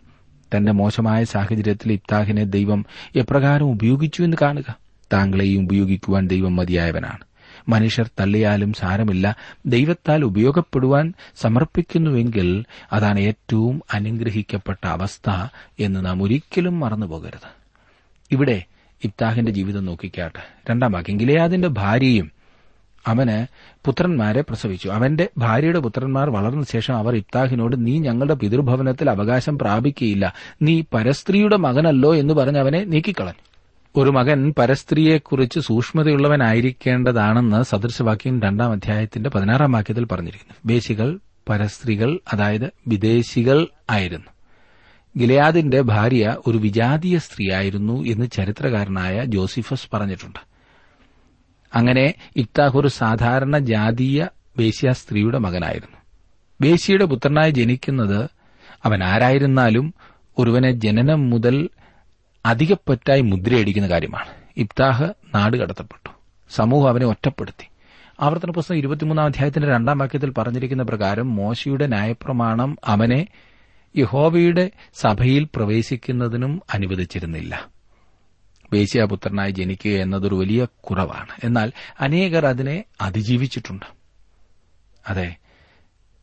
തന്റെ മോശമായ സാഹചര്യത്തിൽ ഇത്താഹിനെ ദൈവം എപ്രകാരം ഉപയോഗിച്ചു എന്ന് കാണുക. താങ്കളെയും ഉപയോഗിക്കുവാൻ ദൈവം മതിയായവനാണ്. മനുഷ്യർ തള്ളിയാലും സാരമില്ല. ദൈവത്താൽ ഉപയോഗപ്പെടുവാൻ സമർപ്പിക്കുന്നുവെങ്കിൽ അതാണ് ഏറ്റവും അനുഗ്രഹിക്കപ്പെട്ട അവസ്ഥ എന്ന് നാം ഒരിക്കലും മറന്നുപോകരുത്. ഇവിടെ ഇബ്താഹിന്റെ ജീവിതം നോക്കിക്കാട്ടെ. രണ്ടാം വാക്യം ഗിലയാദിന്റെ ഭാര്യയും അവന് പുത്രന്മാരെ പ്രസവിച്ചു. അവന്റെ ഭാര്യയുടെ പുത്രന്മാർ വളർന്ന ശേഷം അവർ ഇബ്താഹിനോട് നീ ഞങ്ങളുടെ പിതൃഭവനത്തിൽ അവകാശം പ്രാപിക്കുകയില്ല നീ പരസ്ത്രീയുടെ മകനല്ലോ എന്ന് പറഞ്ഞ് അവനെ നീക്കിക്കളഞ്ഞു. ഒരു മകൻ പരസ്ത്രീയെക്കുറിച്ച് സൂക്ഷ്മതയുള്ളവനായിരിക്കേണ്ടതാണെന്ന് സദൃശവാക്യം രണ്ടാം അധ്യായത്തിന്റെ പതിനാറാം വാക്യത്തിൽ പറഞ്ഞിരിക്കുന്നു. വേശികൾ പരസ്ത്രീകൾ അതായത് വിദേശികൾ ആയിരുന്നു. ഗിലയാദിന്റെ ഭാര്യ ഒരു വിജാതീയ സ്ത്രീയായിരുന്നു എന്ന് ചരിത്രകാരനായ ജോസിഫസ് പറഞ്ഞിട്ടുണ്ട്. അങ്ങനെ ഇഫ്താഹ് ഒരു സാധാരണ ജാതീയ വേശ്യ സ്ത്രീയുടെ മകനായിരുന്നു. വേശ്യയുടെ പുത്രനായി ജനിക്കുന്നത് അവൻ ആരായിരുന്നാലും ഒരുവനെ ജനനം മുതൽ അധികപ്പറ്റായി മുദ്രയടിക്കുന്ന കാര്യമാണ്. ഇബ്താഹ് നാട് കടത്തപ്പെട്ടു. സമൂഹം അവനെ ഒറ്റപ്പെടുത്തി. ആവർത്തന പുസ്തകം ഇരുപത്തിമൂന്നാം അധ്യായത്തിന്റെ രണ്ടാം വാക്യത്തിൽ പറഞ്ഞിരിക്കുന്ന പ്രകാരം മോശയുടെ ന്യായപ്രമാണം അവനെ യഹോവയുടെ സഭയിൽ പ്രവേശിക്കുന്നതിനും അനുവദിച്ചിരുന്നില്ല. വേശ്യാപുത്രനായി ജനിക്കുക എന്നതൊരു വലിയ കുറവാണ്. എന്നാൽ അനേകർ അതിനെ അതിജീവിച്ചിട്ടുണ്ട്. അതെ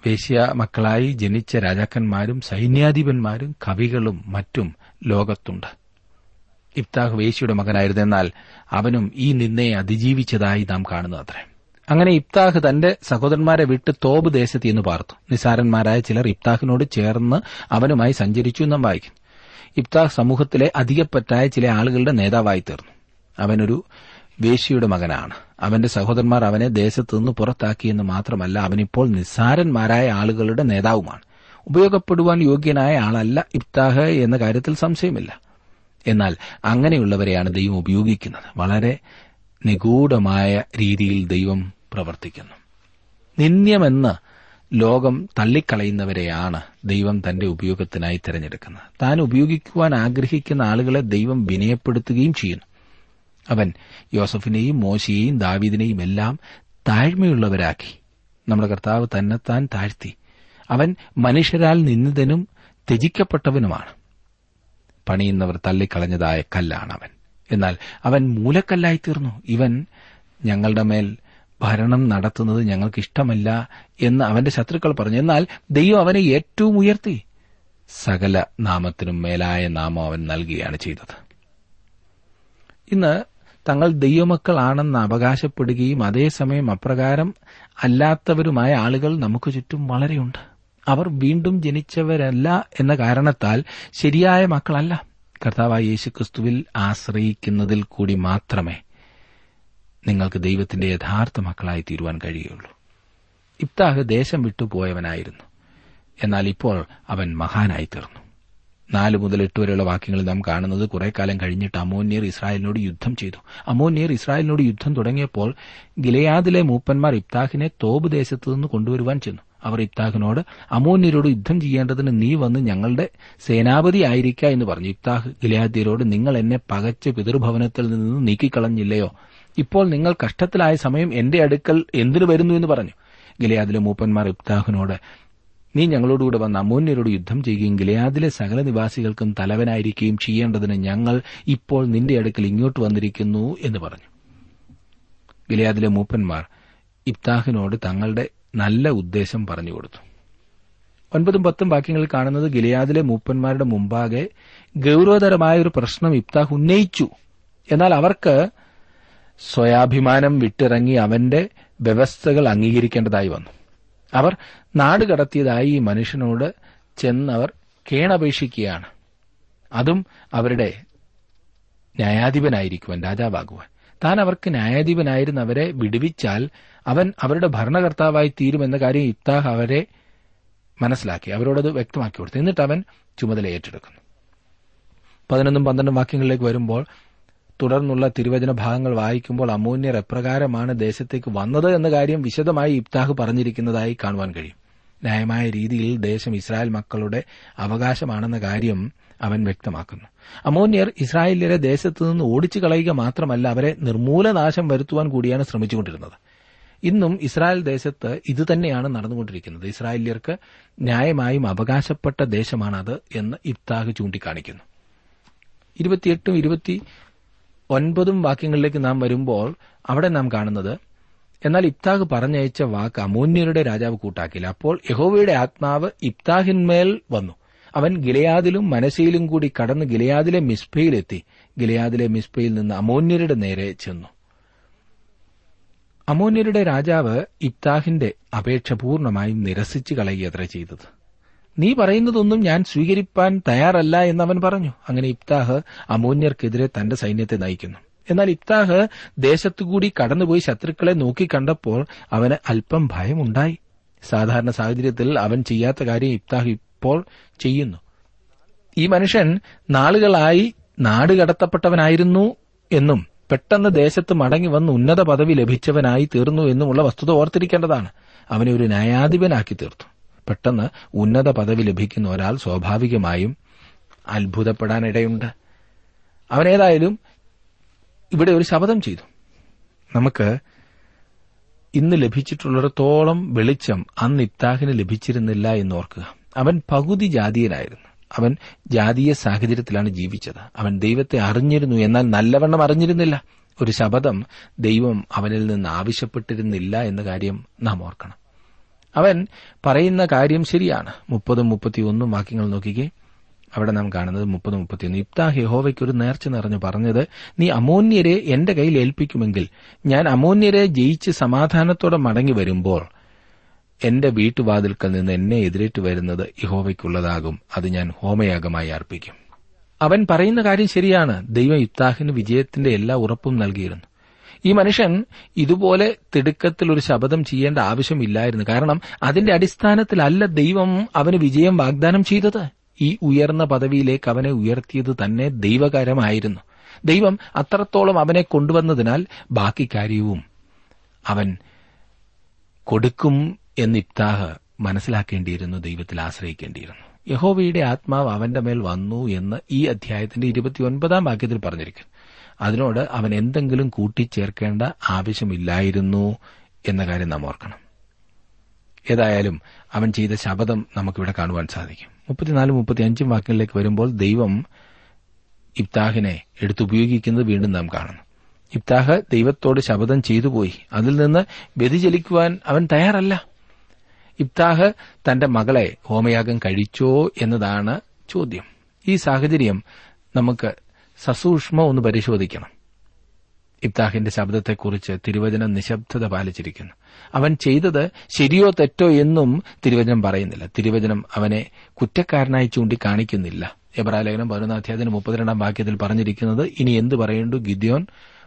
വേശ്യ മക്കളായി ജനിച്ച രാജാക്കന്മാരും സൈന്യാധിപന്മാരും കവികളും മറ്റും ലോകത്തുണ്ട്. ഇബ്താഹ് വേശ്യയുടെ മകനായിരുന്നെന്നാൽ അവനും ഈ നിന്നയെ അതിജീവിച്ചതായി നാം കാണുന്നു അത്രേ അങ്ങനെ ഇബ്താഹ് തന്റെ സഹോദരന്മാരെ വിട്ട് തോബ് ദേശത്ത് എന്ന് പാർത്തു. നിസാരന്മാരായ ചിലർ ഇബ്താഹിനോട് ചേർന്ന് അവനുമായി സഞ്ചരിച്ചു എന്നും വായിക്കുന്നു. ഇബ്താഹ് സമൂഹത്തിലെ അധികപ്പറ്റായ ചില ആളുകളുടെ നേതാവായി തീർന്നു. അവനൊരു വേശിയുടെ മകനാണ്. അവന്റെ സഹോദരന്മാർ അവനെ ദേശത്തു നിന്ന് പുറത്താക്കിയെന്ന് മാത്രമല്ല അവനിപ്പോൾ നിസ്സാരന്മാരായ ആളുകളുടെ നേതാവുമാണ്. ഉപയോഗപ്പെടുവാൻ യോഗ്യനായ ആളല്ല ഇബ്താഹ് എന്ന കാര്യത്തിൽ സംശയമില്ല. എന്നാൽ അങ്ങനെയുള്ളവരെയാണ് ദൈവം ഉപയോഗിക്കുന്നത്. വളരെ നിഗൂഢമായ രീതിയിൽ ദൈവം പ്രവർത്തിക്കുന്നു. നിന്ദ്യമെന്ന് ലോകം തള്ളിക്കളയുന്നവരെയാണ് ദൈവം തന്റെ ഉപയോഗത്തിനായി തിരഞ്ഞെടുക്കുന്നത്. താൻ ഉപയോഗിക്കുവാൻ ആഗ്രഹിക്കുന്ന ആളുകളെ ദൈവം വിനയപ്പെടുത്തുകയും ചെയ്യുന്നു. അവൻ യോസഫിനെയും മോശയെയും ദാവീദിനെയും എല്ലാം താഴ്മയുള്ളവരാക്കി. നമ്മുടെ കർത്താവ് തന്നെത്താൻ താഴ്ത്തി. അവൻ മനുഷ്യരാൽ നിന്ദിതനും ത്യജിക്കപ്പെട്ടവനുമാണ്. പണിയുന്നവർ തള്ളിക്കളഞ്ഞതായ കല്ലാണ് അവൻ. എന്നാൽ അവൻ മൂലക്കല്ലായിത്തീർന്നു. ഇവൻ ഞങ്ങളുടെ മേൽ ഭരണം നടത്തുന്നത് ഞങ്ങൾക്ക് ഇഷ്ടമല്ല എന്ന് അവന്റെ ശത്രുക്കൾ പറഞ്ഞു. എന്നാൽ ദൈവം അവനെ ഏറ്റവും ഉയർത്തി. സകല നാമത്തിനും മേലായ നാമം അവൻ നൽകുകയാണ് ചെയ്തത്. ഇന്ന് തങ്ങൾ ദൈവമക്കളാണെന്ന് അവകാശപ്പെടുകയും അതേസമയം അപ്രകാരം അല്ലാത്തവരുമായ ആളുകൾ നമുക്ക് ചുറ്റും വളരെയുണ്ട്. അവർ വീണ്ടും ജനിച്ചവരല്ല എന്ന കാരണത്താൽ ശരിയായ മക്കളല്ല. കർത്താവായ യേശുക്രിസ്തുവിൽ ആശ്രയിക്കുന്നതിൽ കൂടി മാത്രമേ നിങ്ങൾക്ക് ദൈവത്തിന്റെ യഥാർത്ഥ മക്കളായി തീരുവാൻ കഴിയുള്ളൂ. ഇബ്താഹ് ദേശം വിട്ടുപോയവനായിരുന്നു എന്നാൽ ഇപ്പോൾ അവൻ മഹാനായി തീർന്നു. നാല് മുതൽ എട്ട് വരെയുള്ള വാക്യങ്ങളിൽ നാം കാണുന്നത് കുറെ കാലം കഴിഞ്ഞിട്ട് അമോന്യർ ഇസ്രായേലിനോട് യുദ്ധം ചെയ്തു. അമോന്യർ ഇസ്രായേലിനോട് യുദ്ധം തുടങ്ങിയപ്പോൾ ഗിലയാദിലെ മൂപ്പന്മാർ ഇബ്താഹിനെ തോബ് ദേശത്തു നിന്ന് കൊണ്ടുവരുവാൻ ചെന്നു. അവർ ഇബ്താഹിനോട് അമോന്യരോട് യുദ്ധം ചെയ്യേണ്ടതിന് നീ വന്ന് ഞങ്ങളുടെ സേനാപതി ആയിരിക്ക എന്ന് പറഞ്ഞു. ഇബ്താഹ് ഗിലാദ്യരോട് നിങ്ങൾ എന്നെ പകച്ച് പിതൃഭവനത്തിൽ നിന്ന് നീക്കിക്കളഞ്ഞില്ലയോ? ഇപ്പോൾ നിങ്ങൾ കഷ്ടത്തിലായ സമയം എന്റെ അടുക്കൽ എന്തിനു വരുന്നു? എന്ന് പറഞ്ഞു. ഗിലയാദിലെ മൂപ്പന്മാർ ഇബ്താഹിനോട് നീ ഞങ്ങളോടുകൂടെ വന്ന് അമോന്യരോട് യുദ്ധം ചെയ്യുകയും ഗിലയാദിലെ സകല നിവാസികൾക്കും തലവനായിരിക്കുകയും ചെയ്യേണ്ടതിന് ഞങ്ങൾ ഇപ്പോൾ നിന്റെ അടുക്കൽ ഇങ്ങോട്ട് വന്നിരിക്കുന്നു എന്ന് പറഞ്ഞു. ഗിലയാദിലെ മൂപ്പന്മാർ ഇബ്താഹിനോട് തങ്ങളുടെ നല്ല ഉദ്ദേശം പറഞ്ഞുകൊടുത്തു ഒൻപതും പത്തും വാക്യങ്ങളിൽ കാണുന്നത് ഗിലയാദിലെ മൂപ്പന്മാരുടെ മുമ്പാകെ ഗൌരവതരമായ ഒരു പ്രശ്നം ഇബ്താഹ് ഉന്നയിച്ചു. എന്നാൽ അവർക്ക് സ്വയാഭിമാനം വിട്ടിറങ്ങി അവന്റെ വ്യവസ്ഥകൾ അംഗീകരിക്കേണ്ടതായി വന്നു. അവർ നാട് കടത്തിയതായി ഈ മനുഷ്യനോട് ചെന്നവർ കേണപേക്ഷിക്കുകയാണ്. അതും അവരുടെ ന്യായാധിപനായിരിക്കുവാൻ രാജാവാകുവാൻ. താൻ അവർക്ക് ന്യായാധിപനായിരുന്ന അവരെ വിടുവിച്ചാൽ അവൻ അവരുടെ ഭരണകർത്താവായി തീരുമെന്ന കാര്യം ഇത്താഹ് അവരെ മനസ്സിലാക്കി അവരോടത് വ്യക്തമാക്കി കൊടുത്തു. എന്നിട്ട് അവൻ ചുമതല ഏറ്റെടുക്കുന്നു. പതിനൊന്നും പന്ത്രണ്ടും വാക്യങ്ങളിലേക്ക് വരുമ്പോൾ തുടർന്നുള്ള തിരുവചന ഭാഗങ്ങൾ വായിക്കുമ്പോൾ അമൂന്യർ എപ്രകാരമാണ് ദേശത്തേക്ക് വന്നത് എന്ന കാര്യം വിശദമായി ഇബ്താഹ് പറഞ്ഞിരിക്കുന്നതായി കാണുവാൻ കഴിയും. ന്യായമായ രീതിയിൽ ദേശം ഇസ്രായേൽ മക്കളുടെ അവകാശമാണെന്ന കാര്യം അവൻ വ്യക്തമാക്കുന്നു. അമോന്യർ ഇസ്രായേലിലെ ദേശത്തു നിന്ന് ഓടിച്ചു കളയുക മാത്രമല്ല അവരെ നിർമൂലനാശം വരുത്തുവാൻ കൂടിയാണ് ശ്രമിച്ചുകൊണ്ടിരുന്നത്. ഇന്നും ഇസ്രായേൽ ദേശത്ത് ഇതുതന്നെയാണ് നടന്നുകൊണ്ടിരിക്കുന്നത്. ഇസ്രായേലിയർക്ക് ന്യായമായും അവകാശപ്പെട്ട ദേശമാണത് എന്ന് ഇബ്താഹ് ചൂണ്ടിക്കാണിക്കുന്നു. ഒൻപതും വാക്യങ്ങളിലേക്ക് നാം വരുമ്പോൾ അവിടെ നാം കാണുന്നത് എന്നാൽ ഇബ്താഹ് പറഞ്ഞയച്ച വാക്ക് അമൂന്യരുടെ രാജാവ് കൂട്ടാക്കില്ല. അപ്പോൾ യഹോവയുടെ ആത്മാവ് ഇബ്താഹിന്മേൽ വന്നു. അവൻ ഗിലയാദിലും മനസയിലും കൂടി കടന്ന് ഗിലയാദിലെ മിസ്ബയിലെത്തി ഗിലയാദിലെ മിസ്ബയിൽ നിന്ന് അമോന്യരുടെ നേരെ ചെന്നു. അമോന്യരുടെ രാജാവ് ഇബ്താഹിന്റെ അപേക്ഷ പൂർണമായും നിരസിച്ചു കളയുകയത്ര ചെയ്തത്. നീ പറയുന്നതൊന്നും ഞാൻ സ്വീകരിപ്പാൻ തയ്യാറല്ല എന്ന് അവൻ പറഞ്ഞു. അങ്ങനെ ഇബ്താഹ് അമോന്യർക്കെതിരെ തന്റെ സൈന്യത്തെ നയിക്കുന്നു. എന്നാൽ ഇബ്താഹ് ദേശത്തുകൂടി കടന്നുപോയി ശത്രുക്കളെ നോക്കിക്കണ്ടപ്പോൾ അവന് അല്പം ഭയമുണ്ടായി. സാധാരണ സാഹചര്യത്തിൽ അവൻ ചെയ്യാത്ത കാര്യം ഇബ്താഹ് ഇപ്പോൾ ചെയ്യുന്നു. ഈ മനുഷ്യൻ നാളുകളായി നാട് കടത്തപ്പെട്ടവനായിരുന്നു എന്നും പെട്ടെന്ന് ദേശത്ത് മടങ്ങി വന്ന് ഉന്നത പദവി ലഭിച്ചവനായി തീർന്നു എന്നുമുള്ള വസ്തുത ഓർത്തിരിക്കേണ്ടതാണ്. അവനെ ഒരു ന്യായാധിപനാക്കി തീർത്തു. പെട്ടെന്ന് ഉന്നത പദവി ലഭിക്കുന്ന ഒരാൾ സ്വാഭാവികമായും അത്ഭുതപ്പെടാനിടയുണ്ട്. അവനേതായാലും ഇവിടെ ഒരു ശപഥം ചെയ്തു. നമുക്ക് ഇന്ന് ലഭിച്ചിട്ടുള്ളിടത്തോളം വെളിച്ചം അന്ന് ഇത്താഹിന് ലഭിച്ചിരുന്നില്ല എന്നോർക്കുക അവൻ പകുതി ജാതീയനായിരുന്നു. അവൻ ജാതീയ സാഹചര്യത്തിലാണ് ജീവിച്ചത്. അവൻ ദൈവത്തെ അറിഞ്ഞിരുന്നു എന്നാൽ നല്ലവണ്ണം അറിഞ്ഞിരുന്നില്ല. ഒരു ശപഥം ദൈവം അവനിൽ നിന്ന് ആവശ്യപ്പെട്ടിരുന്നില്ല എന്ന കാര്യം നാം ഓർക്കണം. അവൻ പറയുന്ന കാര്യം ശരിയാണ്. മുപ്പതും മുപ്പത്തിയൊന്നും വാക്യങ്ങൾ നോക്കിക്കേ. അവിടെ നാം കാണുന്നത് മുപ്പത് മുപ്പത്തിയൊന്ന്. ഇബ്താഹ് യഹോവയ്ക്ക് ഒരു നേർച്ച നിറഞ്ഞു പറഞ്ഞത് നീ അമോന്യരെ എന്റെ കയ്യിൽ ഏൽപ്പിക്കുമെങ്കിൽ ഞാൻ അമോന്യരെ ജയിച്ച് സമാധാനത്തോടെ മടങ്ങി വരുമ്പോൾ എന്റെ വീട്ടുവാതിൽക്കൽ നിന്ന് എന്നെ എതിരേറ്റ് വരുന്നത് യഹോവയ്ക്കുള്ളതാകും. അത് ഞാൻ ഹോമയാഗമായി അർപ്പിക്കും. അവൻ പറയുന്ന കാര്യം ശരിയാണ്. ദൈവം ഇബ്താഹിന് വിജയത്തിന്റെ എല്ലാ ഉറപ്പും നൽകിയിരുന്നു. ഈ മനുഷ്യൻ ഇതുപോലെ തിടുക്കത്തിൽ ഒരു ശപഥം ചെയ്യേണ്ട ആവശ്യമില്ലായിരുന്നു. കാരണം അതിന്റെ അടിസ്ഥാനത്തിലല്ല ദൈവം അവന് വിജയം വാഗ്ദാനം ചെയ്തത്. ഈ ഉയർന്ന പദവിയിലേക്ക് അവനെ ഉയർത്തിയത് തന്നെ ദൈവകരമായിരുന്നു. ദൈവം അത്രത്തോളം അവനെ കൊണ്ടുവന്നതിനാൽ ബാക്കി കാര്യവും അവൻ കൊടുക്കും എന്ന് ഇബ്താഹ് മനസ്സിലാക്കേണ്ടിയിരുന്നു ദൈവത്തിൽ ആശ്രയിക്കേണ്ടിയിരുന്നു. യഹോവയുടെ ആത്മാവ് അവന്റെ മേൽ വന്നു എന്ന് ഈ അധ്യായത്തിന്റെ ഇരുപത്തിയൊൻപതാം വാക്യത്തിൽ പറഞ്ഞിരിക്കുന്നു. അതിനോട് അവൻ എന്തെങ്കിലും കൂട്ടിച്ചേർക്കേണ്ട ആവശ്യമില്ലായിരുന്നു എന്ന കാര്യം നാം ഓർക്കണം. ഏതായാലും അവൻ ചെയ്ത ശബദം നമുക്കിവിടെ കാണുവാൻ സാധിക്കും. മുപ്പത്തിനാലും മുപ്പത്തിയഞ്ചും വാക്യങ്ങളിലേക്ക് വരുമ്പോൾ ദൈവം ഇബ്താഹിനെ എടുത്തുപയോഗിക്കുന്നത് വീണ്ടും നാം കാണുന്നു. ഇബ്താഹ് ദൈവത്തോട് ശബദം ചെയ്തുപോയി. അതിൽ നിന്ന് വ്യതിചലിക്കുവാൻ അവൻ തയ്യാറല്ല. ഇബ്താഹ് തന്റെ മകളെ ഹോമയാഗം കഴിച്ചോ എന്നതാണ് ചോദ്യം. ഈ സാഹചര്യം നമുക്ക് സസൂക്ഷ്മ ഒന്ന് പരിശോധിക്കണം. ഇബ്താഹിന്റെ ശബ്ദത്തെക്കുറിച്ച് തിരുവചനം നിശബ്ദത പാലിച്ചിരിക്കുന്നു. അവൻ ചെയ്തത് ശരിയോ തെറ്റോ എന്നും തിരുവചനം പറയുന്നില്ല. തിരുവചനം അവനെ കുറ്റക്കാരനായി ചൂണ്ടിക്കാണിക്കുന്നില്ല. എബ്രാലേഖനം പതിനൊന്നാം അധ്യായത്തിന് മുപ്പത്തിരണ്ടാം വാക്യത്തിൽ പറഞ്ഞിരിക്കുന്നത് ഇനി എന്ത് പറയേണ്ടു ഗിദ്യോൻ?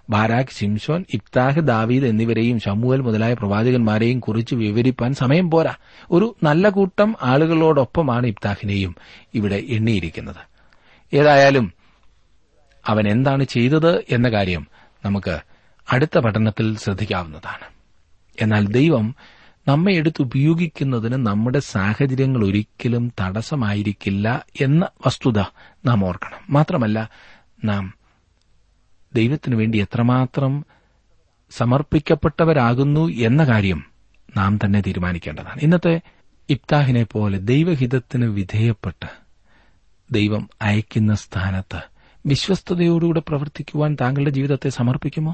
ബാരാഖ് ശിംഷോൻ ഇബ്താഹ് ദാവീദ് എന്നിവരെയും ഷമുവൽ മുതലായ പ്രവാചകന്മാരെയും കുറിച്ച് വിവരിപ്പാൻ സമയം പോരാ. ഒരു നല്ല കൂട്ടം ആളുകളോടൊപ്പമാണ് ഇബ്താഹിനെയും ഇവിടെ എണ്ണിയിരിക്കുന്നത്. ഏതായാലും അവൻ എന്താണ് ചെയ്തത് എന്ന കാര്യം നമുക്ക് അടുത്ത പഠനത്തിൽ ശ്രദ്ധിക്കാവുന്നതാണ്. എന്നാൽ ദൈവം നമ്മെ എടുത്ത് ഉപയോഗിക്കുന്നതിന് നമ്മുടെ സാഹചര്യങ്ങൾ ഒരിക്കലും തടസ്സമായിരിക്കില്ല എന്ന വസ്തുത നാം ഓർക്കണം. മാത്രമല്ല നാം ദൈവത്തിനു വേണ്ടി എത്രമാത്രം സമർപ്പിക്കപ്പെട്ടവരാകുന്നു എന്ന കാര്യം നാം തന്നെ തീരുമാനിക്കേണ്ടതാണ്. ഇന്നത്തെ ഇബ്താഹിനെ പോലെ ദൈവഹിതത്തിന് വിധേയപ്പെട്ട് ദൈവം അയക്കുന്ന സ്ഥാനത്ത് വിശ്വസ്തയോടുകൂടെ പ്രവർത്തിക്കുവാൻ താങ്കളുടെ ജീവിതത്തെ സമർപ്പിക്കുമോ?